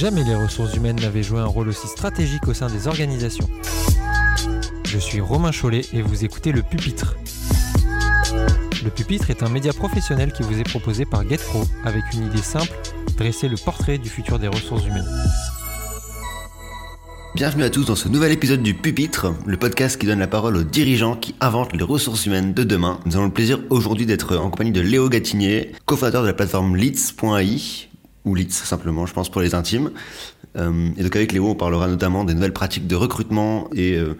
Jamais les ressources humaines n'avaient joué un rôle aussi stratégique au sein des organisations. Je suis Romain Chollet et vous écoutez Le Pupitre. Le Pupitre est un média professionnel qui vous est proposé par GetPro avec une idée simple, dresser le portrait du futur des ressources humaines. Bienvenue à tous dans ce nouvel épisode du Pupitre, le podcast qui donne la parole aux dirigeants qui inventent les ressources humaines de demain. Nous avons le plaisir aujourd'hui d'être en compagnie de Léo Gatinier, cofondateur de la plateforme Leads.ai, ou Leads simplement, je pense, pour les intimes. Euh, et donc avec Léo, on parlera notamment des nouvelles pratiques de recrutement et euh,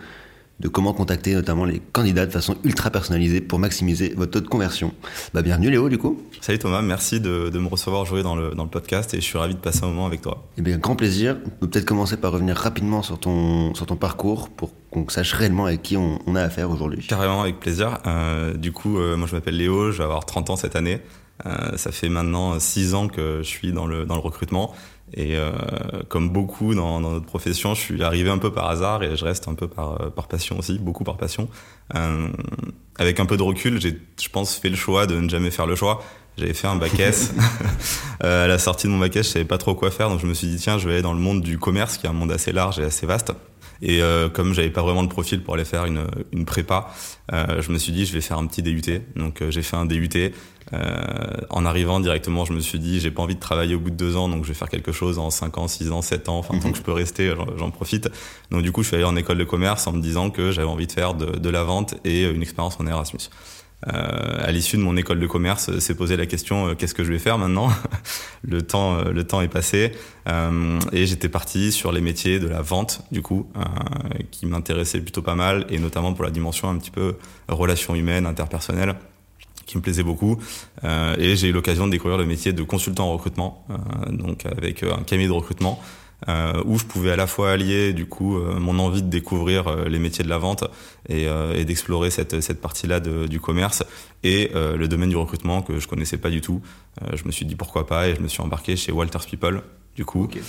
de comment contacter notamment les candidats de façon ultra personnalisée pour maximiser votre taux de conversion. Bah, bienvenue Léo du coup. Salut Thomas, merci de, de me recevoir aujourd'hui dans le, dans le podcast et je suis ravi de passer un moment avec toi. Eh bien grand plaisir. On peut peut-être commencer par revenir rapidement sur ton, sur ton parcours pour qu'on sache réellement avec qui on, on a affaire aujourd'hui. Carrément avec plaisir. Euh, du coup, moi je m'appelle Léo, je vais avoir 30 ans cette année. Euh, ça fait maintenant 6 ans que je suis dans le, dans le recrutement et euh, comme beaucoup dans, dans, notre profession, je suis arrivé un peu par hasard et je reste un peu par, euh, par passion aussi, beaucoup par passion. Euh, avec un peu de recul, j'ai, je pense, fait le choix de ne jamais faire le choix. J'avais fait un bac S. à la sortie de mon bac S, je savais pas trop quoi faire, donc je me suis dit tiens, je vais aller dans le monde du commerce, qui est un monde assez large et assez vaste. Et euh, comme j'avais pas vraiment de profil pour aller faire une, une prépa, euh, je me suis dit je vais faire un petit DUT. Donc euh, j'ai fait un DUT. en arrivant directement, je me suis dit j'ai pas envie de travailler au bout de deux ans, donc je vais faire quelque chose en 5 ans, 6 ans, 7 ans, enfin tant que je peux rester, j'en profite. Donc du coup, je suis allé en école de commerce en me disant que j'avais envie de faire de, de la vente et une expérience en Erasmus. Euh, à l'issue de mon école de commerce, s'est posé la question euh, qu'est-ce que je vais faire maintenant Le temps, euh, le temps est passé. Et j'étais parti sur les métiers de la vente du coup, qui m'intéressaient plutôt pas mal et notamment pour la dimension un petit peu relations humaines, interpersonnelles qui me plaisait beaucoup. Et j'ai eu l'occasion de découvrir le métier de consultant en recrutement donc avec un cabinet de recrutement euh, où je pouvais à la fois allier du coup euh, mon envie de découvrir euh, les métiers de la vente et, euh, et d'explorer cette, cette partie-là du commerce et euh, le domaine du recrutement que je connaissais pas du tout. je me suis dit pourquoi pas et je me suis embarqué chez Walters People du coup, okay.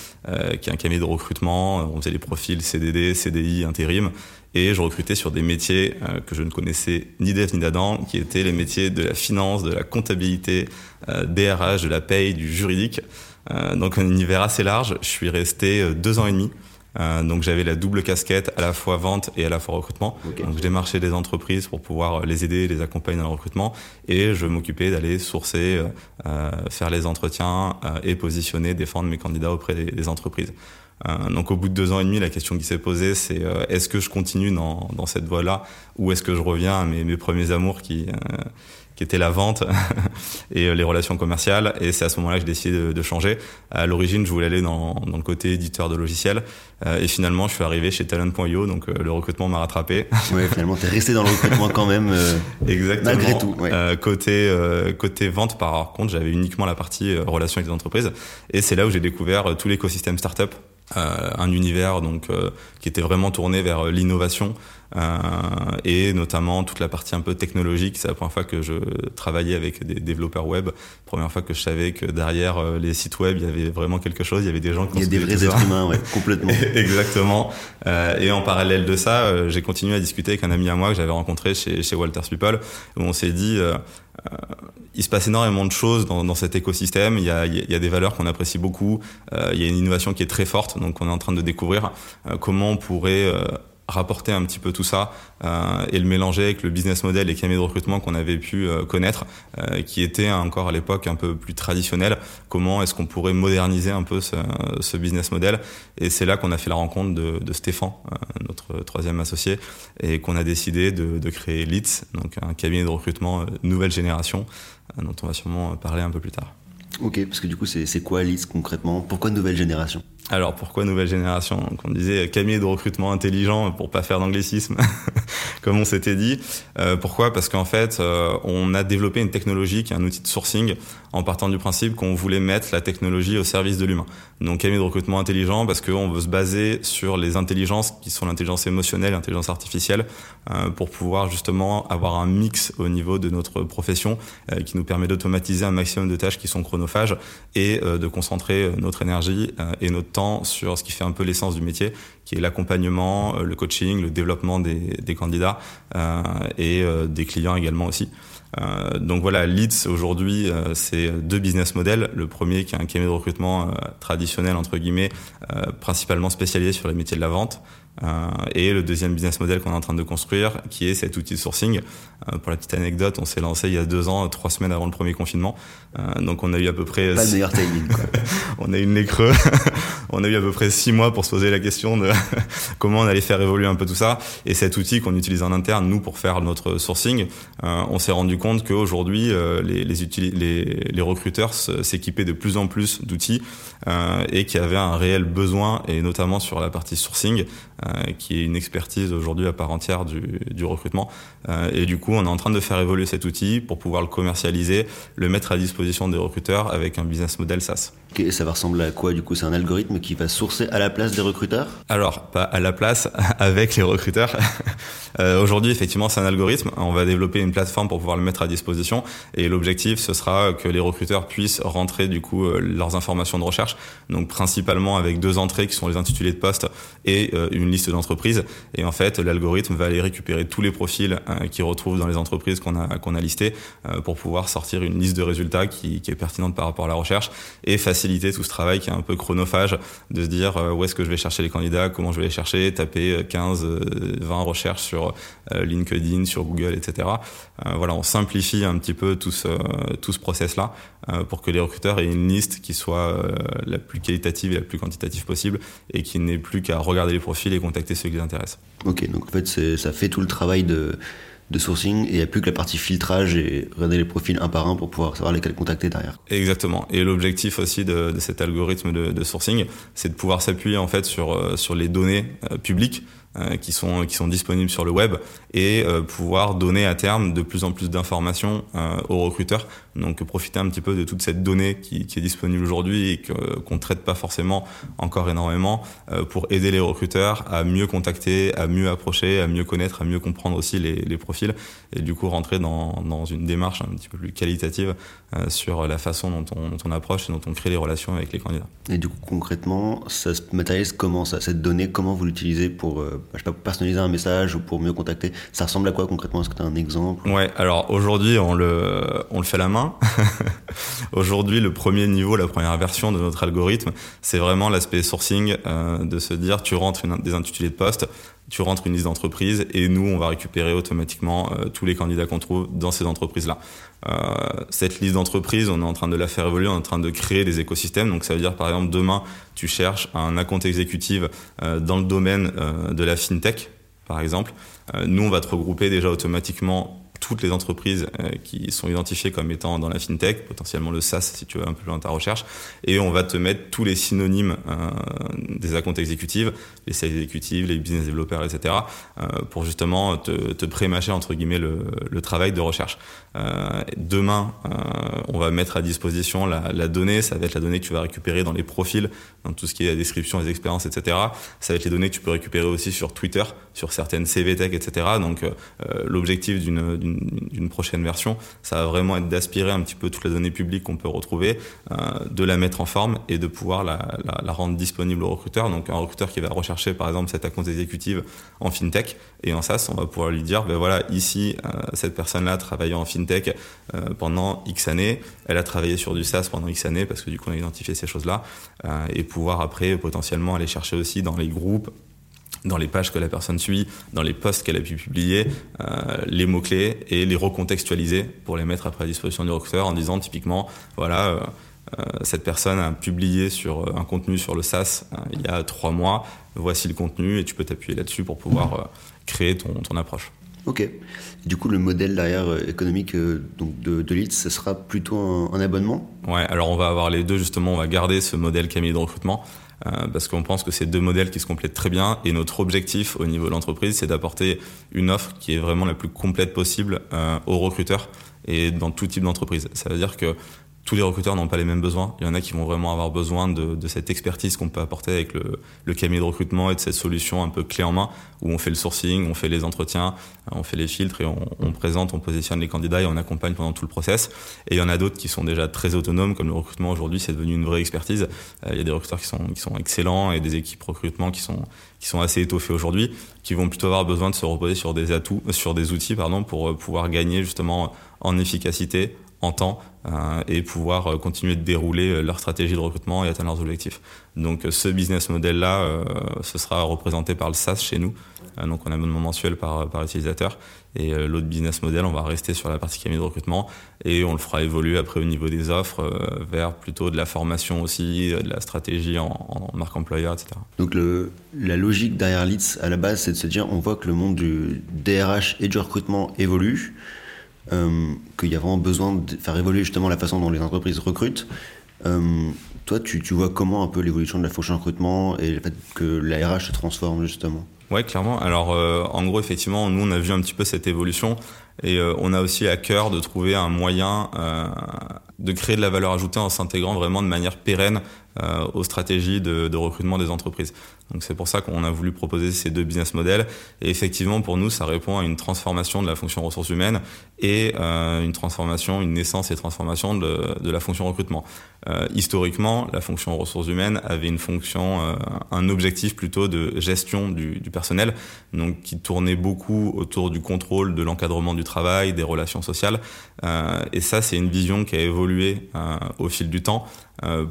qui est un cabinet de recrutement. On faisait des profils CDD, CDI, intérim et je recrutais sur des métiers que je ne connaissais ni d'Eve ni d'Adam, qui étaient les métiers de la finance, de la comptabilité, DRH, de la paye, du juridique. Euh, donc un univers assez large. Je suis resté euh, deux ans et demi. Euh, donc j'avais la double casquette à la fois vente et à la fois recrutement. Okay. Donc je démarchais des entreprises pour pouvoir les aider, les accompagner dans le recrutement et je m'occupais d'aller sourcer, euh, faire les entretiens euh, et positionner, défendre mes candidats auprès des, des entreprises. Donc au bout de deux ans et demi, la question qui s'est posée, c'est est-ce que je continue dans, dans cette voie-là ou est-ce que je reviens à mes, mes premiers amours qui qui était la vente et euh, les relations commerciales. Et c'est à ce moment-là que j'ai décidé de, de, changer. À l'origine, je voulais aller dans, dans, le côté éditeur de logiciels. Euh, et finalement, je suis arrivé chez Talent.io, donc euh, le recrutement m'a rattrapé. Ouais, finalement, t'es resté dans le recrutement quand même. Euh, Exactement. Malgré tout. Ouais. Euh, côté côté vente, par contre, j'avais uniquement la partie relations avec les entreprises. Et c'est là où j'ai découvert tout l'écosystème startup. un univers donc qui était vraiment tourné vers l'innovation, et notamment toute la partie un peu technologique. C'est la première fois que je travaillais avec des développeurs web, première fois que je savais que derrière euh, les sites web, il y avait vraiment quelque chose, il y avait des gens qui Il y a des vrais êtres humains, ouais, complètement. Exactement. Euh, et en parallèle de ça, euh, j'ai continué à discuter avec un ami à moi que j'avais rencontré chez, chez Walters People, où on s'est dit... Euh, il se passe énormément de choses dans, dans cet écosystème. Il y a, il y a des valeurs qu'on apprécie beaucoup. Euh, il y a une innovation qui est très forte, donc on est en train de découvrir euh, comment on pourrait euh, rapporter un petit peu tout ça euh, et le mélanger avec le business model et cabinets de recrutement qu'on avait pu euh, connaître, euh, qui était encore à l'époque un peu plus traditionnel. Comment est-ce qu'on pourrait moderniser un peu ce, business model? Et c'est là qu'on a fait la rencontre de, Stéphane, notre troisième associé, et qu'on a décidé de, de créer Leads, donc un cabinet de recrutement nouvelle génération, dont on va sûrement parler un peu plus tard. Ok, parce que du coup, c'est quoi Leads concrètement? Pourquoi nouvelle génération? Alors pourquoi nouvelle génération Donc on disait cabinet de recrutement intelligent pour pas faire d'anglicisme, comme on s'était dit. Euh, pourquoi? Parce qu'en fait, euh, on a développé une technologie qui est un outil de sourcing en partant du principe qu'on voulait mettre la technologie au service de l'humain. Donc cabinet de recrutement intelligent parce qu'on veut se baser sur les intelligences qui sont l'intelligence émotionnelle, l'intelligence artificielle, euh, pour pouvoir justement avoir un mix au niveau de notre profession euh, qui nous permet d'automatiser un maximum de tâches qui sont chronophages et euh, de concentrer notre énergie et notre temps sur ce qui fait un peu l'essence du métier, qui est l'accompagnement, le coaching, le développement des, des candidats et des clients également aussi. donc voilà, Leads aujourd'hui, c'est deux business models. Le premier qui est un cabinet de recrutement traditionnel entre guillemets, principalement spécialisé sur les métiers de la vente. Euh, et le deuxième business model qu'on est en train de construire, qui est cet outil de sourcing. Euh, pour la petite anecdote, on s'est lancé il y a deux ans, trois semaines avant le premier confinement. Euh, donc on a eu à peu près... Pas de meilleur timing. Quoi. on a eu une nez creux. On a eu à peu près six mois pour se poser la question de comment on allait faire évoluer un peu tout ça. Et cet outil qu'on utilise en interne, nous, pour faire notre sourcing, on s'est rendu compte qu'aujourd'hui, les, les, recruteurs s'équipaient de plus en plus d'outils et qu'il y avait un réel besoin, et notamment sur la partie sourcing, euh, qui est une expertise aujourd'hui à part entière du, du recrutement. Euh, et du coup, on est en train de faire évoluer cet outil pour pouvoir le commercialiser, le mettre à disposition des recruteurs avec un business model SaaS. Et ça va ressembler à quoi du coup C'est un algorithme qui va sourcer à la place des recruteurs Alors, pas à la place, avec les recruteurs. euh, Aujourd'hui, effectivement, c'est un algorithme. On va développer une plateforme pour pouvoir le mettre à disposition. Et l'objectif, ce sera que les recruteurs puissent rentrer du coup euh, leurs informations de recherche. Donc principalement avec deux entrées qui sont les intitulés de poste et euh, une liste d'entreprises. Et en fait, l'algorithme va aller récupérer tous les profils qu'il retrouve dans les entreprises qu'on a listées pour pouvoir sortir une liste de résultats qui, est pertinente par rapport à la recherche et faciliter tout ce travail qui est un peu chronophage, de se dire euh, où est-ce que je vais chercher les candidats, comment je vais les chercher, taper 15, euh, 20 euh, recherches sur LinkedIn, sur Google, etc. voilà, on simplifie un petit peu tout ce, tout ce process-là pour que les recruteurs aient une liste qui soit la plus qualitative et la plus quantitative possible et qui n'ait plus qu'à regarder les profils et contacter ceux qui les intéressent. Ok, donc en fait ça fait tout le travail de de sourcing et il n'y a plus que la partie filtrage et regarder les profils un par un pour pouvoir savoir lesquels contacter derrière. Exactement. Et l'objectif aussi de, cet algorithme de, sourcing, c'est de pouvoir s'appuyer en fait sur euh, sur les données euh, publiques euh, qui sont qui sont disponibles sur le web et pouvoir donner à terme de plus en plus d'informations aux recruteurs. Donc profiter un petit peu de toute cette donnée qui, qui est disponible aujourd'hui et que qu'on traite pas forcément encore énormément pour aider les recruteurs à mieux contacter, à mieux approcher, à mieux connaître, à mieux comprendre aussi les, les profils et du coup rentrer dans dans une démarche un petit peu plus qualitative sur la façon dont on, dont on approche et dont on crée les relations avec les candidats. Et du coup concrètement, ça se matérialise comment ça cette donnée comment vous l'utilisez pour je sais pas, personnaliser un message ou pour mieux contacter? Ça ressemble à quoi concrètement? Est-ce que tu as un exemple? Ouais, alors aujourd'hui, on le, on le fait à la main. aujourd'hui, le premier niveau, la première version de notre algorithme, c'est vraiment l'aspect sourcing, euh, de se dire, tu rentres des intitulés de poste, tu rentres une liste d'entreprises et nous, on va récupérer automatiquement euh, tous les candidats qu'on trouve dans ces entreprises-là. Euh, cette liste d'entreprises, on est en train de la faire évoluer, on est en train de créer des écosystèmes. Donc ça veut dire par exemple demain, tu cherches un account exécutif dans le domaine de la fintech, par exemple. Nous, on va te regrouper déjà automatiquement toutes les entreprises euh, qui sont identifiées comme étant dans la fintech, potentiellement le SaaS si tu veux un peu plus dans ta recherche, et on va te mettre tous les synonymes euh, des accounts exécutifs, les sales exécutifs, les business développeurs, etc., euh, pour justement te, te pré-mâcher entre guillemets le, le, travail de recherche. Euh, demain, euh, on va mettre à disposition la, la, donnée, ça va être la donnée que tu vas récupérer dans les profils, dans tout ce qui est la description, les expériences, etc. Ça va être les données que tu peux récupérer aussi sur Twitter, sur certaines CV Tech, etc. Donc l'objectif d'une prochaine version, ça va vraiment être d'aspirer un petit peu toutes les données publiques qu'on peut retrouver, euh, de la mettre en forme et de pouvoir la, la, la, rendre disponible au recruteur. Donc un recruteur qui va rechercher par exemple cette account exécutive en fintech et en SaaS, on va pouvoir lui dire, ben voilà, ici, euh, cette personne-là travaillait en fintech euh, pendant X années, elle a travaillé sur du SaaS pendant X années parce que du coup on a identifié ces choses-là euh, et pouvoir après potentiellement aller chercher aussi dans les groupes dans les pages que la personne suit, dans les posts qu'elle a pu publier, euh, les mots-clés et les recontextualiser pour les mettre après à disposition du recruteur en disant typiquement, voilà, cette personne a publié sur un contenu sur le SaaS il y a trois mois, voici le contenu et tu peux t'appuyer là-dessus pour pouvoir créer ton, ton approche. Ok. Du coup, le modèle derrière économique donc de, de Leads, ce sera plutôt un, abonnement? Ouais, alors on va avoir les deux justement, on va garder ce modèle cabinet de recrutement. Euh, parce qu'on pense que c'est deux modèles qui se complètent très bien et notre objectif au niveau de l'entreprise, c'est d'apporter une offre qui est vraiment la plus complète possible euh, aux recruteurs et dans tout type d'entreprise. Ça veut dire que tous les recruteurs n'ont pas les mêmes besoins. Il y en a qui vont vraiment avoir besoin de, de cette expertise qu'on peut apporter avec le, le, cabinet de recrutement et de cette solution un peu clé en main où on fait le sourcing, on fait les entretiens, on fait les filtres et on, on présente, on positionne les candidats et on accompagne pendant tout le process. Et il y en a d'autres qui sont déjà très autonomes, comme le recrutement aujourd'hui, c'est devenu une vraie expertise. Euh, il y a des recruteurs qui sont, qui sont excellents et des équipes recrutement qui sont, qui sont assez étoffées aujourd'hui, qui vont plutôt avoir besoin de se reposer sur des atouts, sur des outils, pardon, pour euh, pouvoir gagner justement en efficacité, en temps euh, et pouvoir euh, continuer de dérouler euh, leur stratégie de recrutement et atteindre leurs objectifs. Donc ce business model-là, ce sera représenté par le SaaS chez nous. Donc on a un abonnement mensuel par, par utilisateur. Et l'autre business model, on va rester sur la partie cabinet de recrutement et on le fera évoluer après au niveau des offres vers plutôt de la formation aussi, de la stratégie en, en marque employeur, etc. Donc le, la logique derrière Leads à la base, c'est de se dire on voit que le monde du DRH et du recrutement évolue qu'il y a vraiment besoin de faire évoluer justement la façon dont les entreprises recrutent. Euh, toi, tu, tu, vois comment un peu l'évolution de la fonction recrutement et le fait que la RH se transforme justement? Ouais, clairement. Alors, euh, en gros, effectivement, nous, on a vu un petit peu cette évolution et euh, on a aussi à cœur de trouver un moyen euh, de créer de la valeur ajoutée en s'intégrant vraiment de manière pérenne euh, aux stratégies de, recrutement des entreprises. Donc c'est pour ça qu'on a voulu proposer ces deux business models. Et effectivement, pour nous, ça répond à une transformation de la fonction ressources humaines et euh, une transformation, une naissance et transformation de, la fonction recrutement. Euh, historiquement, la fonction ressources humaines avait une fonction, euh, un objectif plutôt de gestion du, du, personnel, donc qui tournait beaucoup autour du contrôle, de l'encadrement du travail, des relations sociales. Euh, et ça, c'est une vision qui a évolué euh, au fil du temps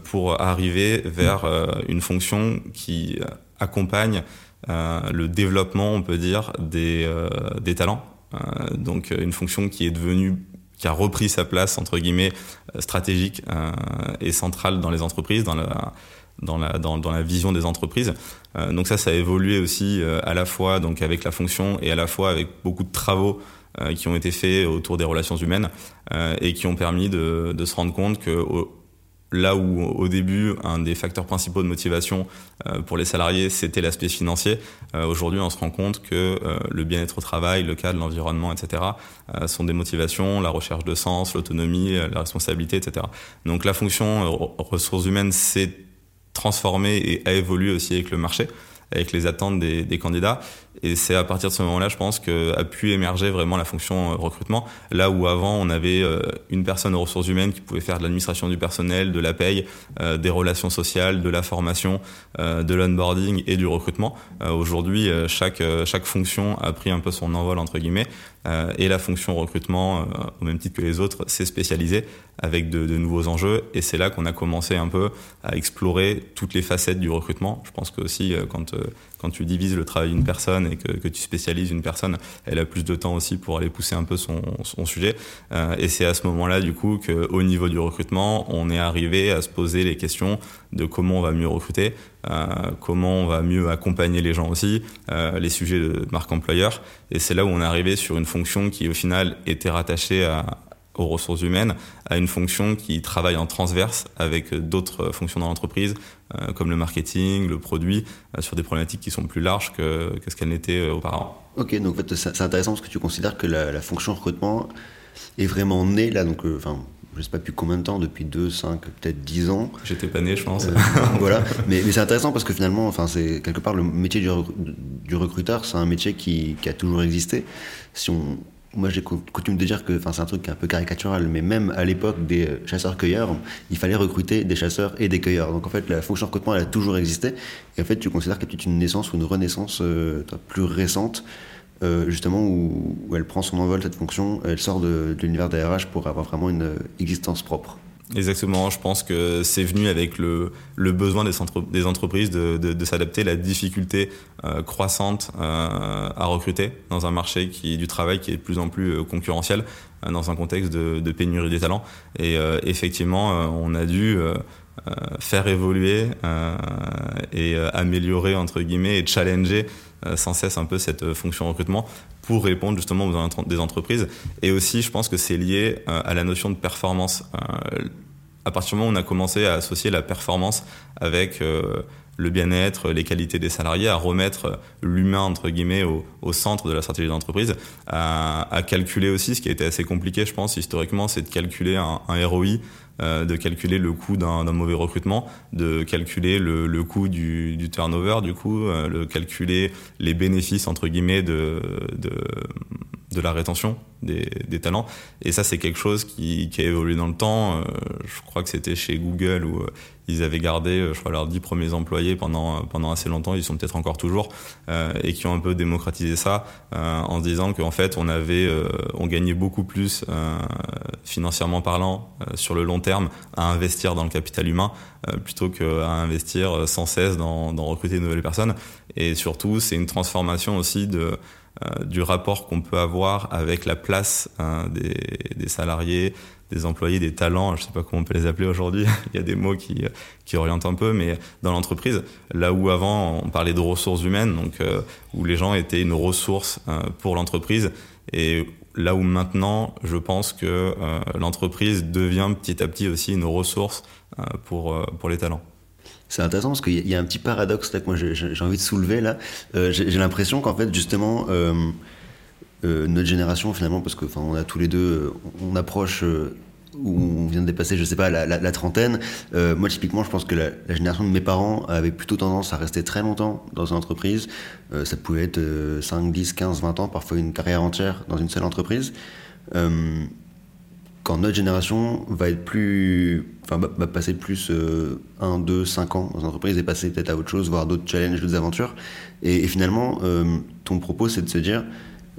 pour arriver vers une fonction qui accompagne euh, le développement, on peut dire, des, euh, talents. Euh, donc une fonction qui est devenue qui a repris sa place entre guillemets stratégique et centrale dans les entreprises, dans la dans la dans, la vision des entreprises. donc ça, ça a évolué aussi à la fois donc avec la fonction et à la fois avec beaucoup de travaux qui ont été faits autour des relations humaines et qui ont permis de, se rendre compte que Là où au début, un des facteurs principaux de motivation euh, pour les salariés, c'était l'aspect financier, euh, aujourd'hui on se rend compte que euh, le bien-être au travail, le cadre, l'environnement, etc., sont des motivations, la recherche de sens, l'autonomie, la responsabilité, etc. Donc la fonction ressources humaines s'est transformée et a évolué aussi avec le marché avec les attentes des, des candidats. Et c'est à partir de ce moment-là, je pense, qu'a pu émerger vraiment la fonction euh, recrutement. Là où avant, on avait euh, une personne aux ressources humaines qui pouvait faire de l'administration du personnel, de la paye, euh, des relations sociales, de la formation, de l'onboarding et du recrutement. Aujourd'hui, chaque, chaque fonction a pris un peu son envol, entre guillemets. et la fonction recrutement, au même titre que les autres, s'est spécialisée avec de, de, nouveaux enjeux. Et c'est là qu'on a commencé un peu à explorer toutes les facettes du recrutement. Je pense que aussi, quand quand tu divises le travail d'une personne et que, tu spécialises une personne, elle a plus de temps aussi pour aller pousser un peu son, son sujet. Euh, et c'est à ce moment-là, du coup, qu'au niveau du recrutement, on est arrivé à se poser les questions de comment on va mieux recruter, euh, comment on va mieux accompagner les gens aussi, euh, les sujets de marque employeur. Et c'est là où on est arrivé sur une fonction qui, au final, était rattachée à, aux ressources humaines à une fonction qui travaille en transverse avec d'autres fonctions dans l'entreprise, euh, comme le marketing, le produit, euh, sur des problématiques qui sont plus larges que, que ce qu'elles n'étaient euh, auparavant. Ok, donc en fait, c'est intéressant parce que tu considères que la, la fonction recrutement est vraiment née là, donc enfin. je sais pas depuis combien de temps, depuis 2, 5, peut-être 10 ans. J'étais pas né, je pense. Euh, voilà, mais, mais c'est intéressant parce que finalement, enfin, c'est quelque part le métier du, du recruteur, c'est un métier qui, qui, a toujours existé. Si on, moi j'ai coutume de dire que c'est un truc un peu caricatural, mais même à l'époque des chasseurs-cueilleurs, il fallait recruter des chasseurs et des cueilleurs. Donc en fait, la fonction recrutement, elle a toujours existé. Et en fait, tu considères qu'il y a une naissance ou une renaissance euh, plus récente, euh, justement, où, elle prend son envol, cette fonction, elle sort de, l'univers des pour avoir vraiment une existence propre. Exactement, je pense que c'est venu avec le, besoin des, des entreprises de, s'adapter, la difficulté euh, croissante euh, à recruter dans un marché qui, du travail qui est de plus en plus euh, concurrentiel, dans un contexte de, de, pénurie des talents. Et effectivement, on a dû faire évoluer et améliorer, entre guillemets, et challenger sans cesse un peu cette fonction recrutement pour répondre justement aux besoins des entreprises. Et aussi, je pense que c'est lié à la notion de performance. À partir du moment où on a commencé à associer la performance avec le bien-être, les qualités des salariés, à remettre l'humain entre guillemets au, au, centre de la stratégie d'entreprise, à, à, calculer aussi ce qui a été assez compliqué, je pense historiquement, c'est de calculer un, un ROI euh, de calculer le coût d'un mauvais recrutement, de calculer le, coût du, turnover, du coup, euh, le calculer les bénéfices entre guillemets de, de la rétention des, des, talents. Et ça, c'est quelque chose qui, qui, a évolué dans le temps. Euh, je crois que c'était chez Google où ils avaient gardé, je crois, leurs dix premiers employés pendant pendant assez longtemps. Ils sont peut-être encore toujours euh, et qui ont un peu démocratisé ça euh, en se disant qu'en fait, on avait, euh, on gagnait beaucoup plus financièrement parlant sur le long terme à investir dans le capital humain plutôt qu'à investir sans cesse dans, dans recruter de nouvelles personnes. Et surtout, c'est une transformation aussi de du rapport qu'on peut avoir avec la place des, des salariés, des employés, des talents, je sais pas comment on peut les appeler aujourd'hui, il y a des mots qui, qui orientent un peu, mais dans l'entreprise, là où avant on parlait de ressources humaines, donc euh, où les gens étaient une ressource euh, pour l'entreprise, et là où maintenant je pense que euh, l'entreprise devient petit à petit aussi une ressource pour, pour les talents. C'est intéressant parce qu'il y a un petit paradoxe là que moi j'ai envie de soulever là. j'ai l'impression qu'en fait justement euh, notre génération finalement, parce que on a tous les deux, euh, on approche euh, où on vient de dépasser, je sais pas, la, trentaine. Euh, moi, typiquement, je pense que la, génération de mes parents avait plutôt tendance à rester très longtemps dans une entreprise. Euh, ça pouvait être 5, 10, 15, 20 ans, parfois une carrière entière dans une seule entreprise. Euh, quand notre génération va être plus, enfin, va passer plus 1, 2, 5 ans dans une entreprise et passer peut-être à autre chose, voir d'autres challenges, d'autres aventures. Et, finalement, ton propos, c'est de se dire,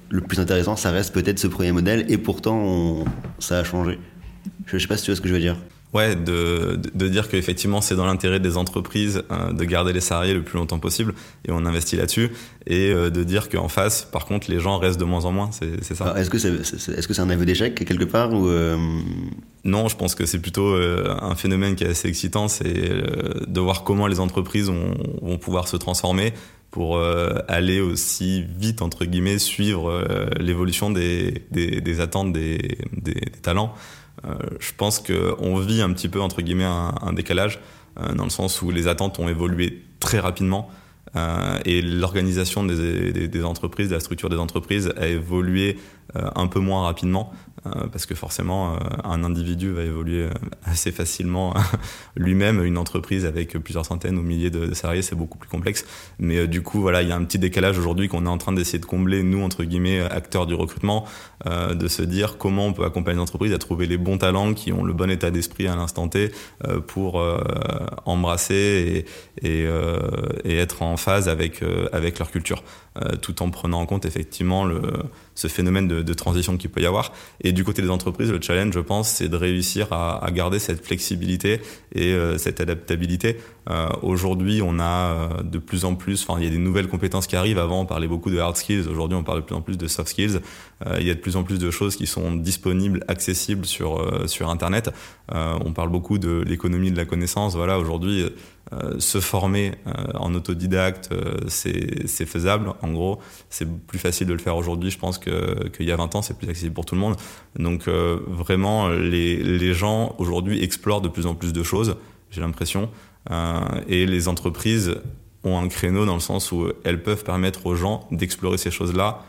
le plus intéressant, ça reste peut-être ce premier modèle, et pourtant, on, ça a changé. Je ne sais pas si tu vois ce que je veux dire. Ouais, de, de dire qu'effectivement c'est dans l'intérêt des entreprises euh, de garder les salariés le plus longtemps possible et on investit là-dessus et euh, de dire qu'en face, par contre, les gens restent de moins en moins, c'est ça. Est-ce que c'est est, est, -ce c'est un aveu d'échec quelque part ou euh... Non, je pense que c'est plutôt euh, un phénomène qui est assez excitant, c'est euh, de voir comment les entreprises ont, vont pouvoir se transformer pour euh, aller aussi vite entre guillemets suivre euh, l'évolution des, des, des, attentes des, des talents. Euh, je pense qu'on vit un petit peu entre guillemets un, décalage euh, dans le sens où les attentes ont évolué très rapidement euh, et l'organisation des, entreprises, la structure des entreprises a évolué un peu moins rapidement. Euh, parce que forcément, euh, un individu va évoluer euh, assez facilement lui-même. Une entreprise avec plusieurs centaines ou milliers de, salariés, c'est beaucoup plus complexe. Mais du coup, voilà, il y a un petit décalage aujourd'hui qu'on est en train d'essayer de combler, nous, entre guillemets, acteurs du recrutement, de se dire comment on peut accompagner l'entreprise à trouver les bons talents qui ont le bon état d'esprit à l'instant T pour embrasser et, être en phase avec, avec leur culture, tout en prenant en compte effectivement le ce phénomène de, transition qu'il peut y avoir. Du côté des entreprises, le challenge, je pense, c'est de réussir à, garder cette flexibilité et euh, cette adaptabilité. Euh, Aujourd'hui, on a euh, de plus en plus, enfin, il y a des nouvelles compétences qui arrivent. Avant, on parlait beaucoup de hard skills. Aujourd'hui, on parle de plus en plus de soft skills. Il y a de plus en plus de choses qui sont disponibles, accessibles sur sur Internet. on parle beaucoup de l'économie de la connaissance. Voilà, aujourd'hui euh, se former euh, en autodidacte, euh, c'est faisable. En gros, c'est plus facile de le faire aujourd'hui, je pense, qu'il qu y a 20 ans, c'est plus accessible pour tout le monde. Donc vraiment, les, gens aujourd'hui explorent de plus en plus de choses, j'ai l'impression. et les entreprises ont un créneau dans le sens où elles peuvent permettre aux gens d'explorer ces choses-là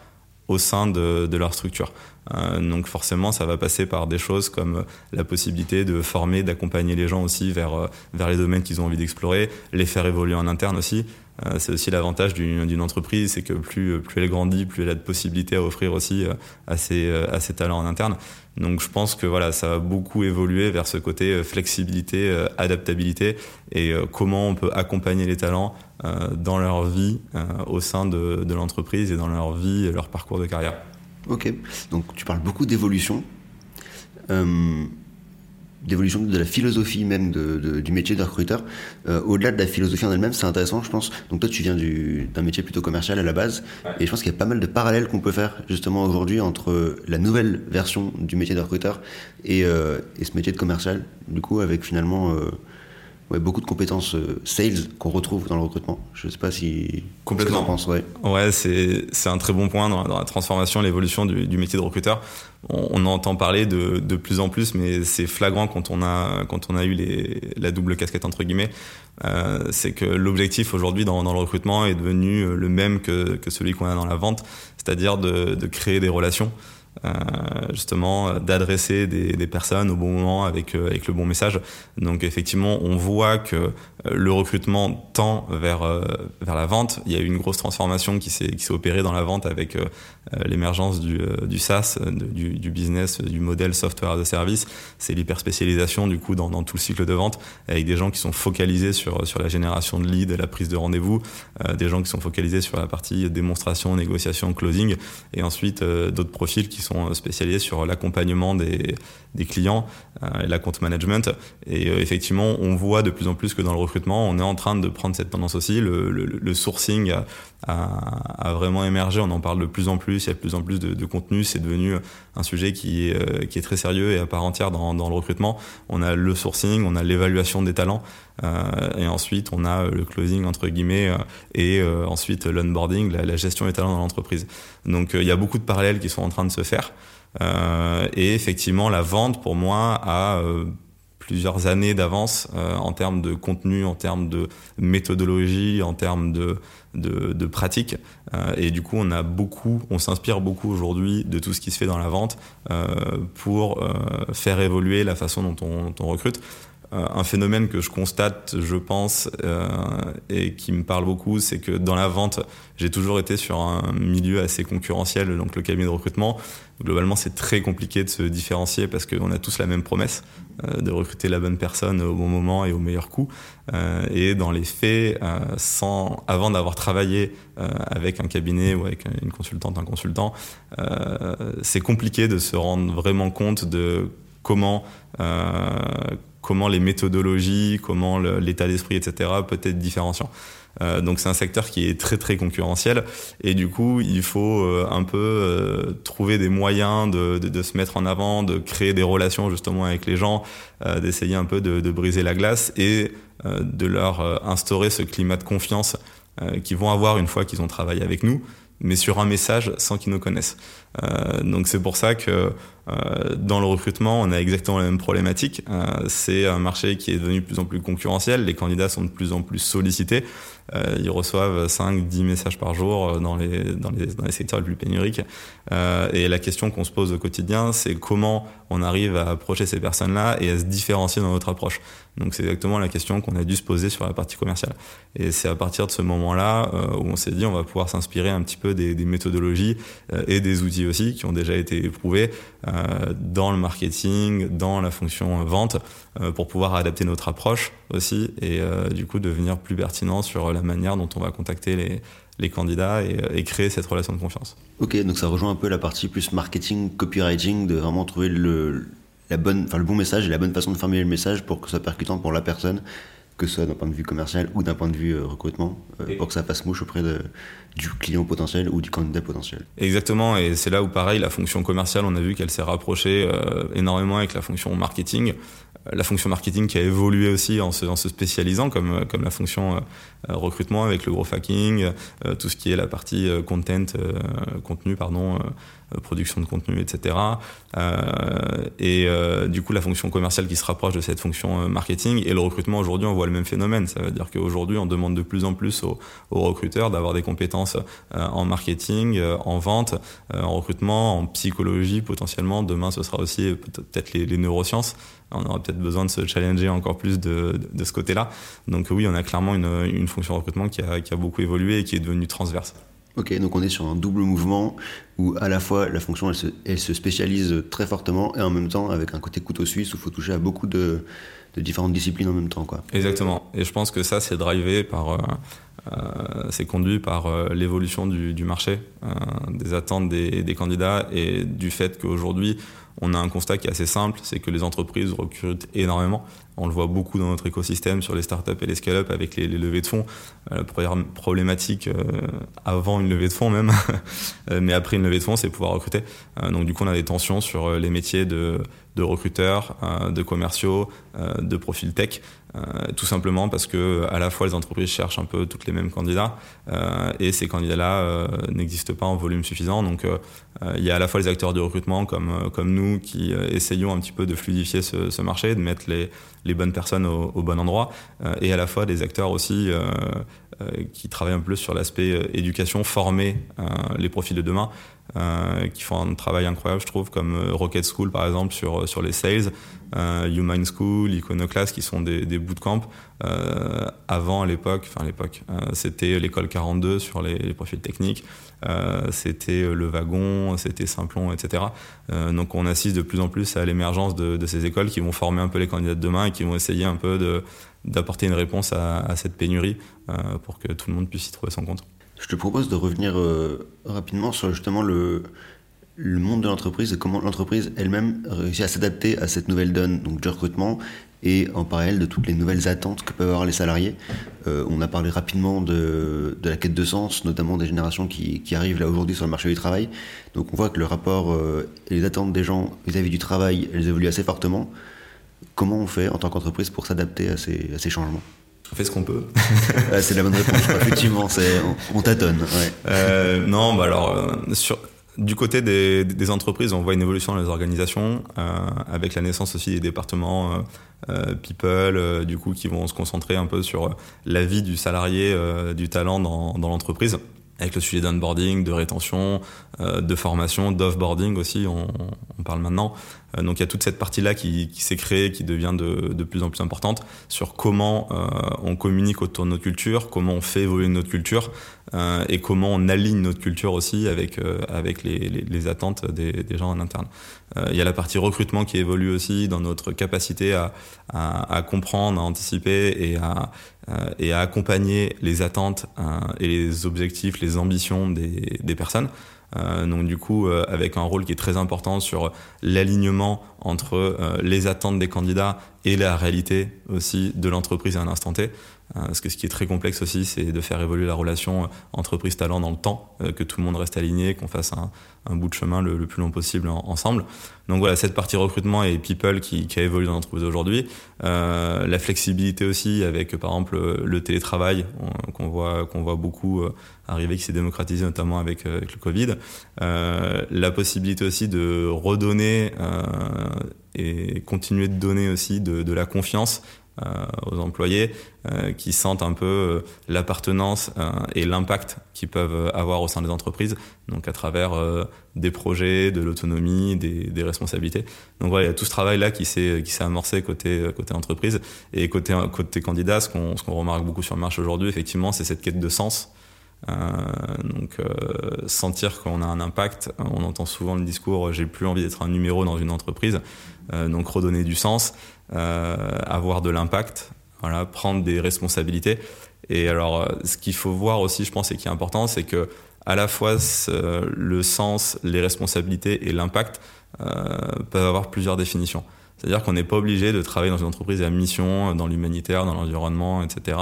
au sein de leur structure. Euh, donc forcément, ça va passer par des choses comme la possibilité de former, d'accompagner les gens aussi vers, euh, vers les domaines qu'ils ont envie d'explorer, les faire évoluer en interne aussi. Euh, c'est aussi l'avantage d'une entreprise, c'est que plus, plus elle grandit, plus elle a de possibilités à offrir aussi euh, à, ses, à ses talents en interne. Donc je pense que voilà, ça va beaucoup évoluer vers ce côté flexibilité, adaptabilité et comment on peut accompagner les talents dans leur vie au sein de, de l'entreprise et dans leur vie et leur parcours de carrière. Ok, donc tu parles beaucoup d'évolution, euh, d'évolution de la philosophie même de, de, du métier de recruteur. Euh, Au-delà de la philosophie en elle-même, c'est intéressant, je pense. Donc toi, tu viens d'un métier plutôt commercial à la base, ouais. et je pense qu'il y a pas mal de parallèles qu'on peut faire justement aujourd'hui entre la nouvelle version du métier de recruteur et, euh, et, ce métier de commercial. Du coup, avec finalement, ouais, beaucoup de compétences sales qu'on retrouve dans le recrutement. Je ne sais pas si. Complètement. Tu penses, ouais. Ouais, c'est un très bon point dans, la transformation, l'évolution du, du, métier de recruteur. On, on entend parler de, de, plus en plus, mais c'est flagrant quand on a quand on a eu les, la double casquette entre guillemets. Euh, c'est que l'objectif aujourd'hui dans, dans, le recrutement est devenu le même que, que celui qu'on a dans la vente, c'est-à-dire de, de créer des relations. Euh, justement d'adresser des, personnes au bon moment avec, euh, avec le bon message. Donc effectivement, on voit que euh, le recrutement tend vers, vers la vente. Il y a eu une grosse transformation qui s'est opérée dans la vente avec l'émergence du, du SaaS, du, du, business, du modèle software a service. C'est l'hyper spécialisation du coup dans, dans, tout le cycle de vente avec des gens qui sont focalisés sur, sur la génération de leads la prise de rendez-vous, des gens qui sont focalisés sur la partie démonstration, négociation, closing et ensuite d'autres profils qui sont spécialisés sur l'accompagnement des, des, clients euh, et la compte management. Et euh, effectivement, on voit de plus en plus que dans le recrutement, on est en train de prendre cette tendance aussi. Le, sourcing a, vraiment émergé, on en parle de plus en plus, il y a de plus en plus de, contenu, c'est devenu un sujet qui est, euh, qui est très sérieux et à part entière dans, le recrutement. On a le sourcing, on a l'évaluation des talents, euh, et ensuite on a le closing entre guillemets, et ensuite l'onboarding, la, gestion des talents dans l'entreprise. Donc il y a beaucoup de parallèles qui sont en train de se faire. Euh, et effectivement, la vente, pour moi, a euh, plusieurs années d'avance euh, en termes de contenu, en termes de méthodologie, en termes de, de, pratique. Euh, et du coup, on a beaucoup, on s'inspire beaucoup aujourd'hui de tout ce qui se fait dans la vente euh, pour faire évoluer la façon dont on, dont on recrute. Un phénomène que je constate, je pense, et qui me parle beaucoup, c'est que dans la vente, j'ai toujours été sur un milieu assez concurrentiel, donc le cabinet de recrutement. Globalement, c'est très compliqué de se différencier parce qu'on a tous la même promesse euh, de recruter la bonne personne au bon moment et au meilleur coût. Euh, et dans les faits, euh, sans, avant d'avoir travaillé avec un cabinet ou avec une consultante, un consultant, c'est compliqué de se rendre vraiment compte de comment comment les méthodologies, comment l'état d'esprit, etc. peut être différenciant. Euh, donc c'est un secteur qui est très très concurrentiel et du coup il faut euh, un peu euh, trouver des moyens de, de, de, se mettre en avant, de créer des relations justement avec les gens, d'essayer un peu de, de, briser la glace et de leur instaurer ce climat de confiance qu'ils vont avoir une fois qu'ils ont travaillé avec nous mais sur un message sans qu'ils nous connaissent. Euh, donc c'est pour ça que euh, dans le recrutement, on a exactement la même problématique. Euh, c'est un marché qui est devenu de plus en plus concurrentiel, les candidats sont de plus en plus sollicités, ils reçoivent 5-10 messages par jour dans les, dans, les, secteurs les plus pénuriques. Et la question qu'on se pose au quotidien, c'est comment on arrive à approcher ces personnes-là et à se différencier dans notre approche. Donc c'est exactement la question qu'on a dû se poser sur la partie commerciale. Et c'est à partir de ce moment-là où on s'est dit on va pouvoir s'inspirer un petit peu des méthodologies et des outils aussi qui ont déjà été éprouvés euh, dans le marketing, dans la fonction vente, euh, pour pouvoir adapter notre approche aussi et euh, du coup devenir plus pertinent sur la manière dont on va contacter les, candidats et, créer cette relation de confiance. Ok, donc ça rejoint un peu la partie plus marketing, copywriting, de vraiment trouver le, bon message et la bonne façon de formuler le message pour que ce soit percutant pour la personne que ce soit d'un point de vue commercial ou d'un point de vue euh, recrutement, euh, pour que ça fasse mouche auprès de, du client potentiel ou du candidat potentiel. Exactement, et c'est là où pareil, la fonction commerciale, on a vu qu'elle s'est rapprochée euh, énormément avec la fonction marketing. La fonction marketing qui a évolué aussi en se, en se spécialisant, comme, comme la fonction recrutement avec le gros hacking, tout ce qui est la partie content, contenu, pardon, euh, production de contenu, etc. Euh, et euh, du coup, la fonction commerciale qui se rapproche de cette fonction marketing et le recrutement aujourd'hui, on voit le même phénomène. Ça veut dire qu'aujourd'hui, on demande de plus en plus aux, recruteurs d'avoir des compétences en marketing, en vente, en recrutement, en psychologie potentiellement. Demain, ce sera aussi peut-être les, neurosciences on aura peut-être besoin de se challenger encore plus de, de, ce côté-là. Donc oui, on a clairement une, une fonction recrutement qui a, qui a, beaucoup évolué et qui est devenue transverse. Ok, donc on est sur un double mouvement où à la fois la fonction elle se, elle se, spécialise très fortement et en même temps avec un côté couteau suisse où il faut toucher à beaucoup de, de, différentes disciplines en même temps. Quoi. Exactement. Et je pense que ça c'est drivé par, euh, euh, c'est conduit par euh, l'évolution du, du, marché, euh, des attentes des, des, candidats et du fait qu'aujourd'hui on a un constat qui est assez simple, c'est que les entreprises recrutent énormément. On le voit beaucoup dans notre écosystème sur les startups et les scale-up avec les, levées de fonds. Euh, la première problématique euh, avant une levée de fonds même, euh, mais après une levée de fonds, c'est pouvoir recruter. donc du coup, on a des tensions sur les métiers de, de recruteurs, de commerciaux, de profils tech. tout simplement parce que à la fois les entreprises cherchent un peu toutes les mêmes candidats et ces candidats-là n'existent pas en volume suffisant. Donc il y a à la fois les acteurs du recrutement comme, comme nous qui essayons un petit peu de fluidifier ce, marché, de mettre les, les bonnes personnes au, bon endroit, euh, et à la fois des acteurs aussi euh, euh, qui travaillent un peu sur l'aspect éducation, former les profils de demain, qui font un travail incroyable, je trouve, comme Rocket School par exemple sur, sur les sales, Human School, Iconoclast, qui sont des, des bootcamps. avant, à l'époque, enfin à l'époque, c'était l'école 42 sur les, les profils techniques. Euh, c'était euh, le wagon, c'était Simplon, etc. Euh, donc on assiste de plus en plus à l'émergence de, ces écoles qui vont former un peu les candidats de demain et qui vont essayer un peu de, d'apporter une réponse à, cette pénurie pour que tout le monde puisse y trouver son compte. Je te propose de revenir rapidement sur justement le, monde de l'entreprise et comment l'entreprise elle-même réussit à s'adapter à cette nouvelle donne donc du recrutement et en parallèle de toutes les nouvelles attentes que peuvent avoir les salariés. Euh, on a parlé rapidement de, la quête de sens, notamment des générations qui, arrivent là aujourd'hui sur le marché du travail. Donc on voit que le rapport euh, et les attentes des gens vis-à-vis du travail, elles évoluent assez fortement. Comment on fait en tant qu'entreprise pour s'adapter à ces changements? On fait ce qu'on peut. c'est la bonne réponse. Effectivement, on, on, tâtonne. Ouais. Euh, non, bah alors euh, sur du côté des, des, entreprises, on voit une évolution dans les organisations, euh, avec la naissance aussi des départements euh, people, du coup, qui vont se concentrer un peu sur la vie du salarié, du talent dans, dans l'entreprise avec le sujet d'onboarding, de rétention, euh, de formation, d'offboarding aussi, on, on, parle maintenant. Euh, donc il y a toute cette partie-là qui, s'est créée, qui devient de, plus en plus importante sur comment euh, on communique autour de notre culture, comment on fait évoluer notre culture et comment on aligne notre culture aussi avec, les, attentes des, gens en interne. il y a la partie recrutement qui évolue aussi dans notre capacité à, comprendre, à anticiper et à, accompagner les attentes et les objectifs, les ambitions des personnes. Euh, donc du coup, euh, avec un rôle qui est très important sur l'alignement entre euh, les attentes des candidats et la réalité aussi de l'entreprise à un instant T. parce que ce qui est très complexe aussi, c'est de faire évoluer la relation entreprise-talent dans le temps, que tout le monde reste aligné, qu'on fasse un, bout de chemin le, plus long possible ensemble. Donc voilà, cette partie recrutement et people qui, a évolué dans l'entreprise aujourd'hui. la flexibilité aussi avec par exemple le télétravail qu'on voit, voit beaucoup arrivé qui s'est démocratisé notamment avec, euh, le Covid. Euh, la possibilité aussi de redonner euh, et continuer de donner aussi de, la confiance euh, aux employés euh, qui sentent un peu euh, l'appartenance et l'impact qu'ils peuvent avoir au sein des entreprises, donc à travers des projets, de l'autonomie, des, responsabilités. Donc voilà, il y a tout ce travail-là qui s'est amorcé côté côté entreprise et côté côté candidat. Ce qu'on ce qu'on remarque beaucoup sur le marché aujourd'hui, effectivement, c'est cette quête de sens. Euh, donc euh, sentir qu'on a un impact, on entend souvent le discours j'ai plus envie d'être un numéro dans une entreprise, euh, donc redonner du sens, avoir de l'impact, voilà, prendre des responsabilités. Et alors ce qu'il faut voir aussi, je pense, et qui est important, c'est que à la fois le sens, les responsabilités et l'impact peuvent avoir plusieurs définitions. C'est-à-dire qu'on n'est pas obligé de travailler dans une entreprise à mission, dans l'humanitaire, dans l'environnement, etc.,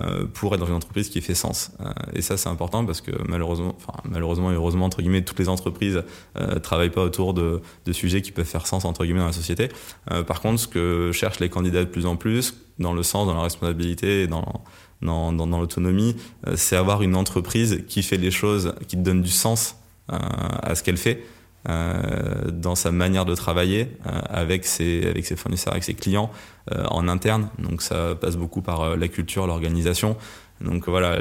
euh, pour être dans une entreprise qui fait sens. Euh, et ça, c'est important parce que malheureusement, malheureusement et heureusement entre guillemets, toutes les entreprises euh, travaillent pas autour de, sujets qui peuvent faire sens entre guillemets dans la société. Euh, par contre, ce que cherchent les candidats de plus en plus, dans le sens, dans la responsabilité, et dans l'autonomie, euh, c'est avoir une entreprise qui fait les choses, qui donne du sens à ce qu'elle fait euh, dans sa manière de travailler euh, avec, ses, avec fournisseurs, avec ses clients euh, en interne. Donc ça passe beaucoup par la culture, l'organisation. Donc voilà,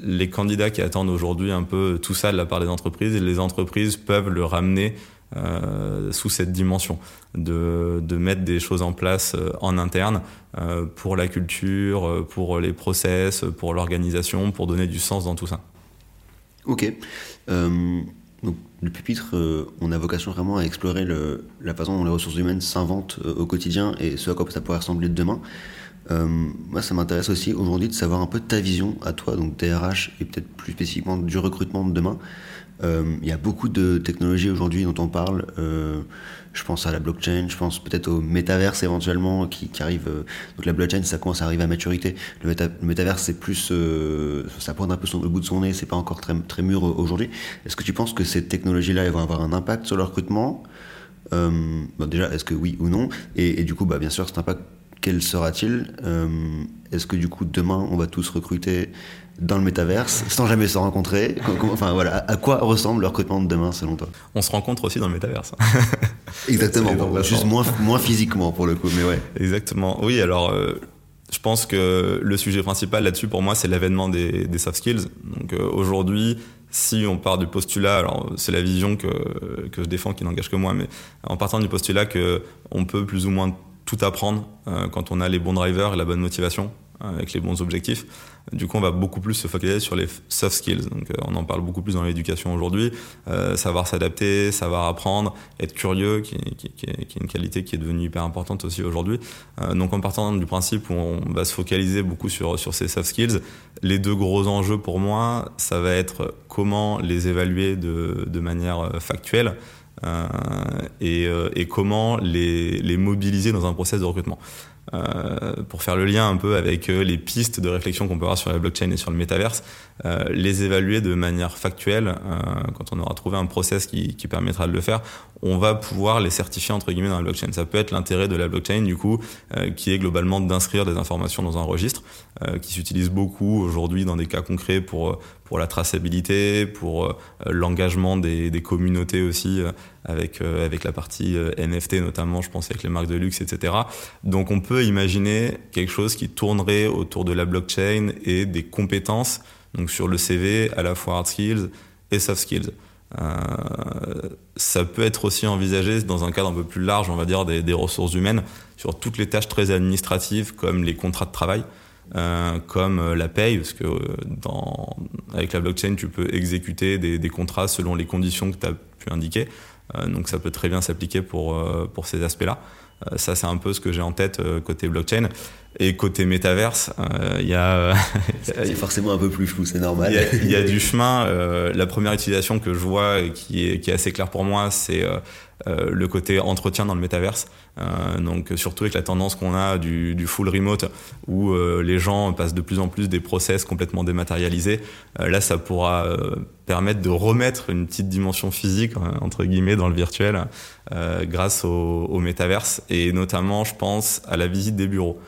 les candidats qui attendent aujourd'hui un peu tout ça de la part des entreprises, les entreprises peuvent le ramener euh, sous cette dimension, de, mettre des choses en place en interne euh, pour la culture, pour les process, pour l'organisation, pour donner du sens dans tout ça. Ok. Donc, le pupitre, euh, on a vocation vraiment à explorer la façon dont les ressources humaines s'inventent euh, au quotidien et ce à quoi ça pourrait ressembler demain. Euh, moi, ça m'intéresse aussi aujourd'hui de savoir un peu ta vision à toi, donc DRH et peut-être plus spécifiquement du recrutement de demain. Il y a beaucoup de technologies aujourd'hui dont on parle. je pense à la blockchain, je pense peut-être au métaverse éventuellement qui, arrive. donc la blockchain, ça commence à arriver à maturité. Le, métaverse, c'est plus, ça pointe un peu son, le bout de son nez, c'est pas encore très, très mûr aujourd'hui. Est-ce que tu penses que ces technologies-là vont avoir un impact sur le recrutement? Bon, Déjà, est-ce que oui ou non? Et, du coup, bah, bien sûr, cet impact quel sera-t-il? Euh, Est-ce que du coup demain on va tous recruter dans le métaverse sans jamais se rencontrer Enfin voilà, à quoi ressemble le recrutement de demain selon toi? On se rencontre aussi dans le métaverse. Exactement, juste moins, moins physiquement pour le coup, mais ouais. Exactement. Oui, alors euh, je pense que le sujet principal là-dessus pour moi c'est l'avènement des, des, soft skills. Donc euh, aujourd'hui, si on part du postulat, alors c'est la vision que, que je défends qui n'engage que moi, mais en partant du postulat que on peut plus ou moins tout apprendre euh, quand on a les bons drivers et la bonne motivation avec les bons objectifs. Du coup, on va beaucoup plus se focaliser sur les soft skills. Donc, euh, on en parle beaucoup plus dans l'éducation aujourd'hui. savoir s'adapter, savoir apprendre, être curieux, qui, qui, qui, est, une qualité qui est devenue hyper importante aussi aujourd'hui. donc, en partant du principe où on va se focaliser beaucoup sur, sur ces soft skills, les deux gros enjeux pour moi, ça va être comment les évaluer de, de manière factuelle. Euh, et, euh, et, comment les, les, mobiliser dans un process de recrutement. Euh, pour faire le lien un peu avec les pistes de réflexion qu'on peut avoir sur la blockchain et sur le métaverse, euh, les évaluer de manière factuelle, euh, quand on aura trouvé un process qui, qui, permettra de le faire, on va pouvoir les certifier entre guillemets dans la blockchain. Ça peut être l'intérêt de la blockchain du coup, qui est globalement d'inscrire des informations dans un registre, qui s'utilise beaucoup aujourd'hui dans des cas concrets pour pour la traçabilité, pour euh, l'engagement des, des, communautés aussi, euh, avec, euh, avec la partie NFT notamment, je pense avec les marques de luxe, etc. Donc on peut imaginer quelque chose qui tournerait autour de la blockchain et des compétences, donc sur le CV, à la fois hard skills et soft skills. Euh, ça peut être aussi envisagé dans un cadre un peu plus large, on va dire, des, ressources humaines, sur toutes les tâches très administratives comme les contrats de travail. Euh, comme euh, la paye, parce que avec la blockchain, tu peux exécuter des, contrats selon les conditions que tu as pu indiquer. donc ça peut très bien s'appliquer pour, pour ces aspects-là. Ça, c'est un peu ce que j'ai en tête côté blockchain. Et côté métaverse, il y a... c'est forcément un peu plus flou, c'est normal. Il y, y, a du chemin. la première utilisation que je vois et qui est, qui est assez claire pour moi, c'est euh, le côté entretien dans le métaverse. Euh, donc surtout avec la tendance qu'on a du, du, full remote où euh, les gens passent de plus en plus des process complètement dématérialisés. là, ça pourra permettre de remettre une petite dimension physique entre guillemets dans le virtuel grâce au, au métaverse et notamment, je pense, à la visite des bureaux.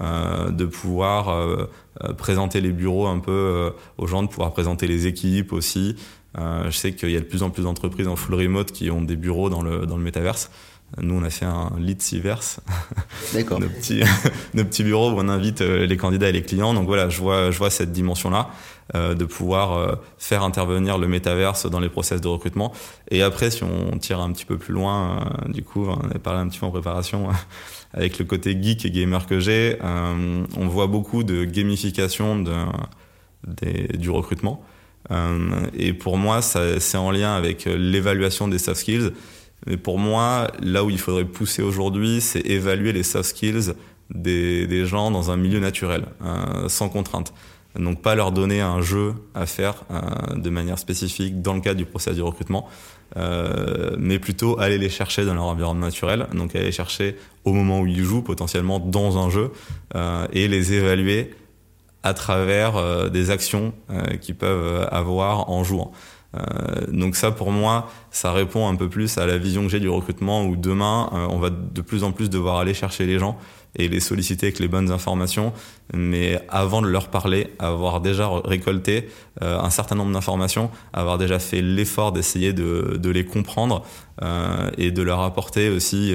Euh, de pouvoir euh, présenter les bureaux un peu euh, aux gens, de pouvoir présenter les équipes aussi, euh, je sais qu'il y a de plus en plus d'entreprises en full remote qui ont des bureaux dans le, dans le métaverse. Nous, on a fait un lead Siverse. D'accord. nos, petits, nos petits bureaux où on invite euh, les candidats et les clients. Donc voilà, je vois, je vois cette dimension-là euh, de pouvoir euh, faire intervenir le métaverse dans les process de recrutement. Et après, si on tire un petit peu plus loin, euh, du coup, on a parlé un petit peu en préparation avec le côté geek et gamer que j'ai, on voit beaucoup de gamification de, des, du recrutement. Euh, et pour moi, c'est en lien avec euh, l'évaluation des soft skills. Mais pour moi, là où il faudrait pousser aujourd'hui, c'est évaluer les soft skills des, gens dans un milieu naturel, euh, sans contrainte. Donc pas leur donner un jeu à faire de manière spécifique dans le cadre du processus du recrutement, mais plutôt aller les chercher dans leur environnement naturel, donc aller les chercher au moment où ils jouent potentiellement dans un jeu et les évaluer à travers euh, des actions euh, qu'ils peuvent euh, avoir en jouant. donc ça, pour moi, ça répond un peu plus à la vision que j'ai du recrutement où demain, on va de plus en plus devoir aller chercher les gens et les solliciter avec les bonnes informations, mais avant de leur parler, avoir déjà récolté euh, un certain nombre d'informations, avoir déjà fait l'effort d'essayer de, de, les comprendre euh, et de leur apporter aussi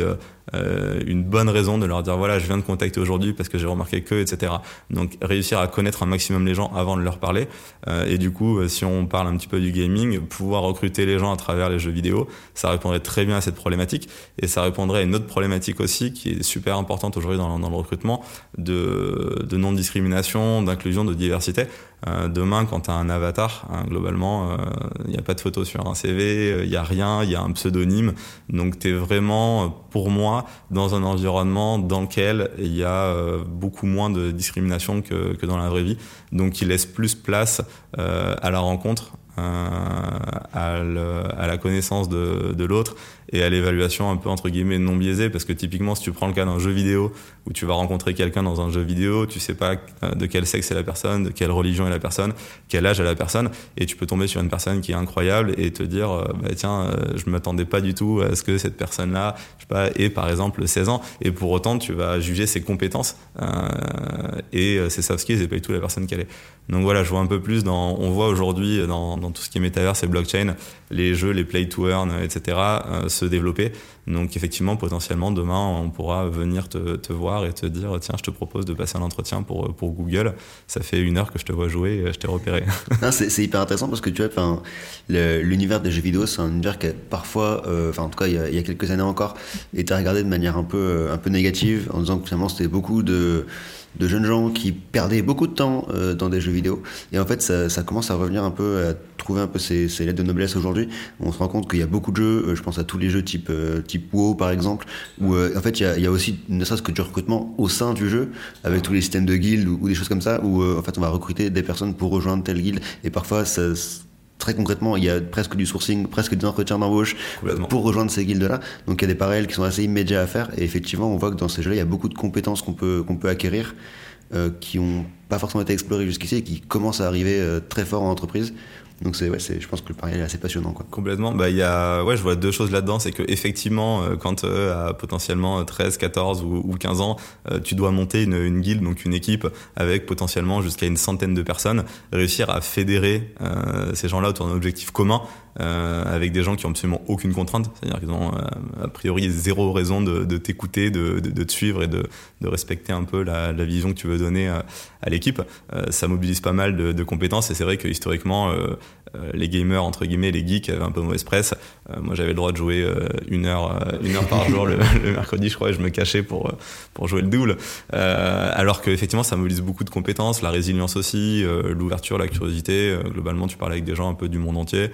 euh, une bonne raison de leur dire voilà je viens de contacter aujourd'hui parce que j'ai remarqué que etc donc réussir à connaître un maximum les gens avant de leur parler. Euh, et du coup euh, si on parle un petit peu du gaming pouvoir recruter les gens à travers les jeux vidéo ça répondrait très bien à cette problématique. Et ça répondrait à une autre problématique aussi qui est super importante aujourd'hui dans, dans, le recrutement de, de non discrimination d'inclusion de diversité euh, demain, quand tu as un avatar, hein, globalement, il euh, n'y a pas de photo sur un CV, il euh, n'y a rien, il y a un pseudonyme. Donc tu es vraiment, pour moi, dans un environnement dans lequel il y a beaucoup moins de discrimination que, que, dans la vraie vie. Donc il laisse plus place à la rencontre à, à, la connaissance de, l'autre et à l'évaluation un peu entre guillemets non biaisée parce que typiquement si tu prends le cas d'un jeu vidéo où tu vas rencontrer quelqu'un dans un jeu vidéo, tu sais pas euh, de quel sexe est la personne, de quelle religion est la personne, quel âge a la personne et tu peux tomber sur une personne qui est incroyable et te dire euh, bah tiens euh, je m'attendais pas du tout à ce que cette personne là je sais pas ait par exemple 16 ans et pour autant tu vas juger ses compétences et ses soft skills et pas du tout la personne qu'elle est. Donc voilà, je vois un peu plus dans on voit aujourd'hui dans, dans tout ce qui est metaverse et blockchain les jeux, les play to earn, etc., euh, se développer. Donc effectivement, potentiellement, demain, on pourra venir te, te, voir et te dire, tiens, je te propose de passer un entretien pour, pour Google. Ça fait une heure que je te vois jouer et je t'ai repéré. c'est hyper intéressant parce que tu vois, l'univers des jeux vidéo, c'est un univers qui parfois, euh, enfin en tout cas il y, a, quelques années encore, été regardé de manière un peu, un peu négative en disant que finalement c'était beaucoup de de jeunes gens qui perdaient beaucoup de temps euh, dans des jeux vidéo. Et en fait, ça, ça, commence à revenir un peu, à trouver un peu ses, ses lettres de noblesse aujourd'hui. On se rend compte qu'il y a beaucoup de jeux, euh, je pense à tous les jeux type, euh, type WoW par exemple, où en fait il y a, il y a aussi ne serait-ce que du recrutement au sein du jeu, avec tous les systèmes de guildes ou, ou des choses comme ça, où en fait on va recruter des personnes pour rejoindre telle guilde. Et parfois, ça très concrètement, il y a presque du sourcing, presque des entretiens d'embauche pour rejoindre ces guildes-là. Donc il y a des parallèles qui sont assez immédiats à faire. Et effectivement, on voit que dans ces jeux-là, il y a beaucoup de compétences qu'on peut, qu'on peut acquérir euh, qui n'ont pas forcément été explorées jusqu'ici et qui commencent à arriver euh, très fort en entreprise. Donc c'est, ouais, c'est, je pense que le pari est assez passionnant. Quoi. Complètement. Bah, y a, ouais, je vois deux choses là-dedans. C'est que effectivement, euh, quand euh, à potentiellement 13, 14 ou, ou 15 ans, euh, tu dois monter une, une guilde, donc une équipe avec potentiellement jusqu'à une centaine de personnes, réussir à fédérer ces gens-là autour d'un objectif commun, euh, avec des gens qui ont absolument aucune contrainte, c'est-à-dire qu'ils ont euh, a priori zéro raison de, de t'écouter, de, de, te suivre et de, de respecter un peu la, la, vision que tu veux donner à, à l'équipe. Euh, ça mobilise pas mal de, compétences et c'est vrai que historiquement, euh, euh, les gamers entre guillemets, les geeks avaient un peu mauvaise presse. moi, j'avais le droit de jouer une heure, une heure par jour le, le, mercredi, je crois, et je me cachais pour pour jouer le double. alors que effectivement, ça mobilise beaucoup de compétences, la résilience aussi, l'ouverture, la curiosité. globalement, tu parles avec des gens un peu du monde entier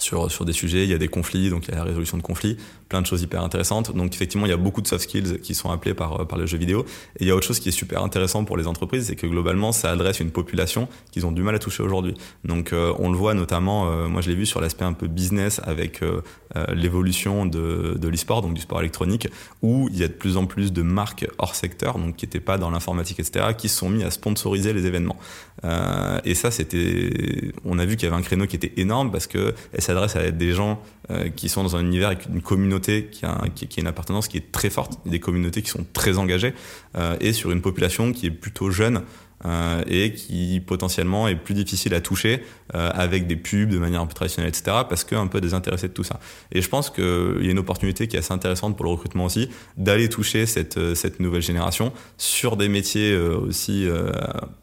sur, sur des sujets, il y a des conflits, donc il y a la résolution de conflits, plein de choses hyper intéressantes. Donc effectivement, il y a beaucoup de soft skills qui sont appelés par, par le jeu vidéo. Et il y a autre chose qui est super intéressant pour les entreprises, c'est que globalement, ça adresse une population qu'ils ont du mal à toucher aujourd'hui. Donc euh, on le voit notamment, euh, moi je l'ai vu sur l'aspect un peu business avec euh, euh l'évolution de, de l'e-sport, donc du sport électronique, où il y a de plus en plus de marques hors secteur, donc qui n'étaient pas dans l'informatique, etc., qui se sont mis à sponsoriser les événements. Euh, et ça, c'était, on a vu qu'il y avait un créneau qui était énorme parce que s'adresse à des gens euh, qui sont dans un univers avec une communauté qui a, une appartenance qui est très forte, des communautés qui sont très engagées, euh, et sur une population qui est plutôt jeune, euh, et qui potentiellement est plus difficile à toucher euh, avec des pubs de manière un peu traditionnelle, etc. parce qu'un peu désintéressé de tout ça. Et je pense qu'il y a une opportunité qui est assez intéressante pour le recrutement aussi, d'aller toucher cette, euh, cette nouvelle génération sur des métiers euh, aussi euh,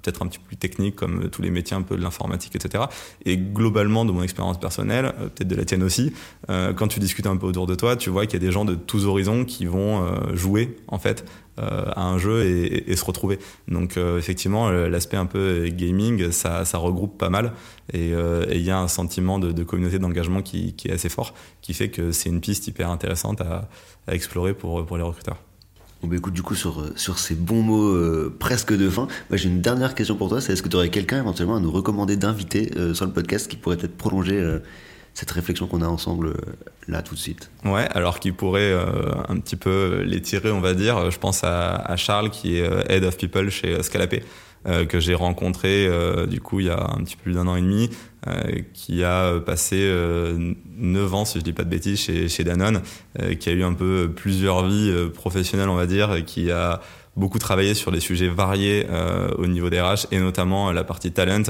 peut-être un petit peu plus techniques comme tous les métiers un peu de l'informatique, etc. Et globalement, de mon expérience personnelle, peut-être de la tienne aussi, quand tu discutes un peu autour de toi, tu vois qu'il y a des gens de tous horizons qui vont jouer en fait à un jeu et, et, se retrouver. Donc effectivement, l'aspect un peu gaming, ça, ça regroupe pas mal euh, il y a un sentiment de, de communauté d'engagement qui, qui, est assez fort, qui fait que c'est une piste hyper intéressante à, à explorer pour, pour les recruteurs. Bon, bah, écoute, du coup, sur, sur ces bons mots euh, presque de fin, j'ai une dernière question pour toi. C'est est-ce que tu aurais quelqu'un éventuellement à nous recommander d'inviter euh, sur le podcast qui pourrait peut-être prolonger euh, cette réflexion qu'on a ensemble là tout de suite? Ouais, alors qui pourrait un petit peu l'étirer, on va dire. Je pense à, à Charles qui est Head of People chez Scalapé. Euh, que j'ai rencontré euh, du coup il y a un petit peu plus d'un an et demi, euh, qui a passé 9 ans, si je dis pas de bêtises, chez, Danone, qui a eu un peu plusieurs vies professionnelles, on va dire, qui a beaucoup travaillé sur des sujets variés au niveau des RH et notamment la partie talent,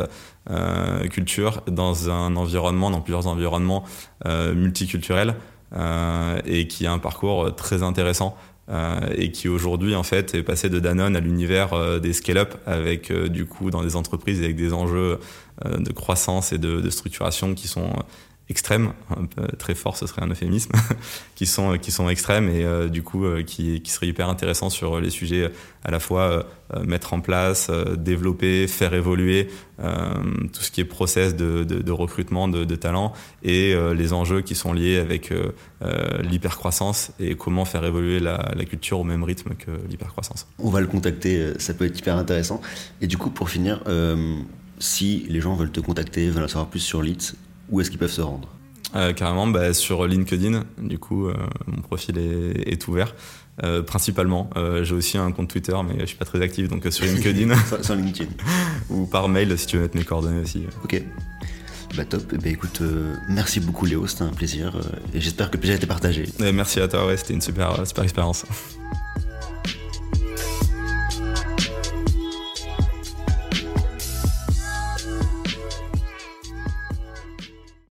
culture dans un environnement, dans plusieurs environnements euh, multiculturels et qui a un parcours très intéressant euh, et qui aujourd'hui en fait est passé de Danone à l'univers euh, des scale-up avec euh, du coup dans des entreprises avec des enjeux de croissance et de, de structuration qui sont extrêmes, très fort, ce serait un euphémisme, qui sont qui sont extrêmes et euh, du coup euh, qui qui serait hyper intéressant sur les sujets à la fois euh, mettre en place, développer, faire évoluer tout ce qui est process de, recrutement de, de talents et les enjeux qui sont liés avec l'hypercroissance et comment faire évoluer la, culture au même rythme que l'hypercroissance. On va le contacter, ça peut être hyper intéressant. Et du coup, pour finir si les gens veulent te contacter, veulent en savoir plus sur Leeds, où est-ce qu'ils peuvent se rendre euh, carrément, bah, sur LinkedIn, du coup, euh, mon profil est, est ouvert. Euh, principalement, euh, j'ai aussi un compte Twitter, mais je suis pas très actif, donc sur LinkedIn Sur- LinkedIn. ou par mail si tu veux mettre mes coordonnées aussi. Ok. Bah top. Ben, écoute, euh, merci beaucoup Léo, c'était un plaisir. et j'espère que le plaisir a été partagé. Et merci à toi, ouais, c'était une super, super expérience.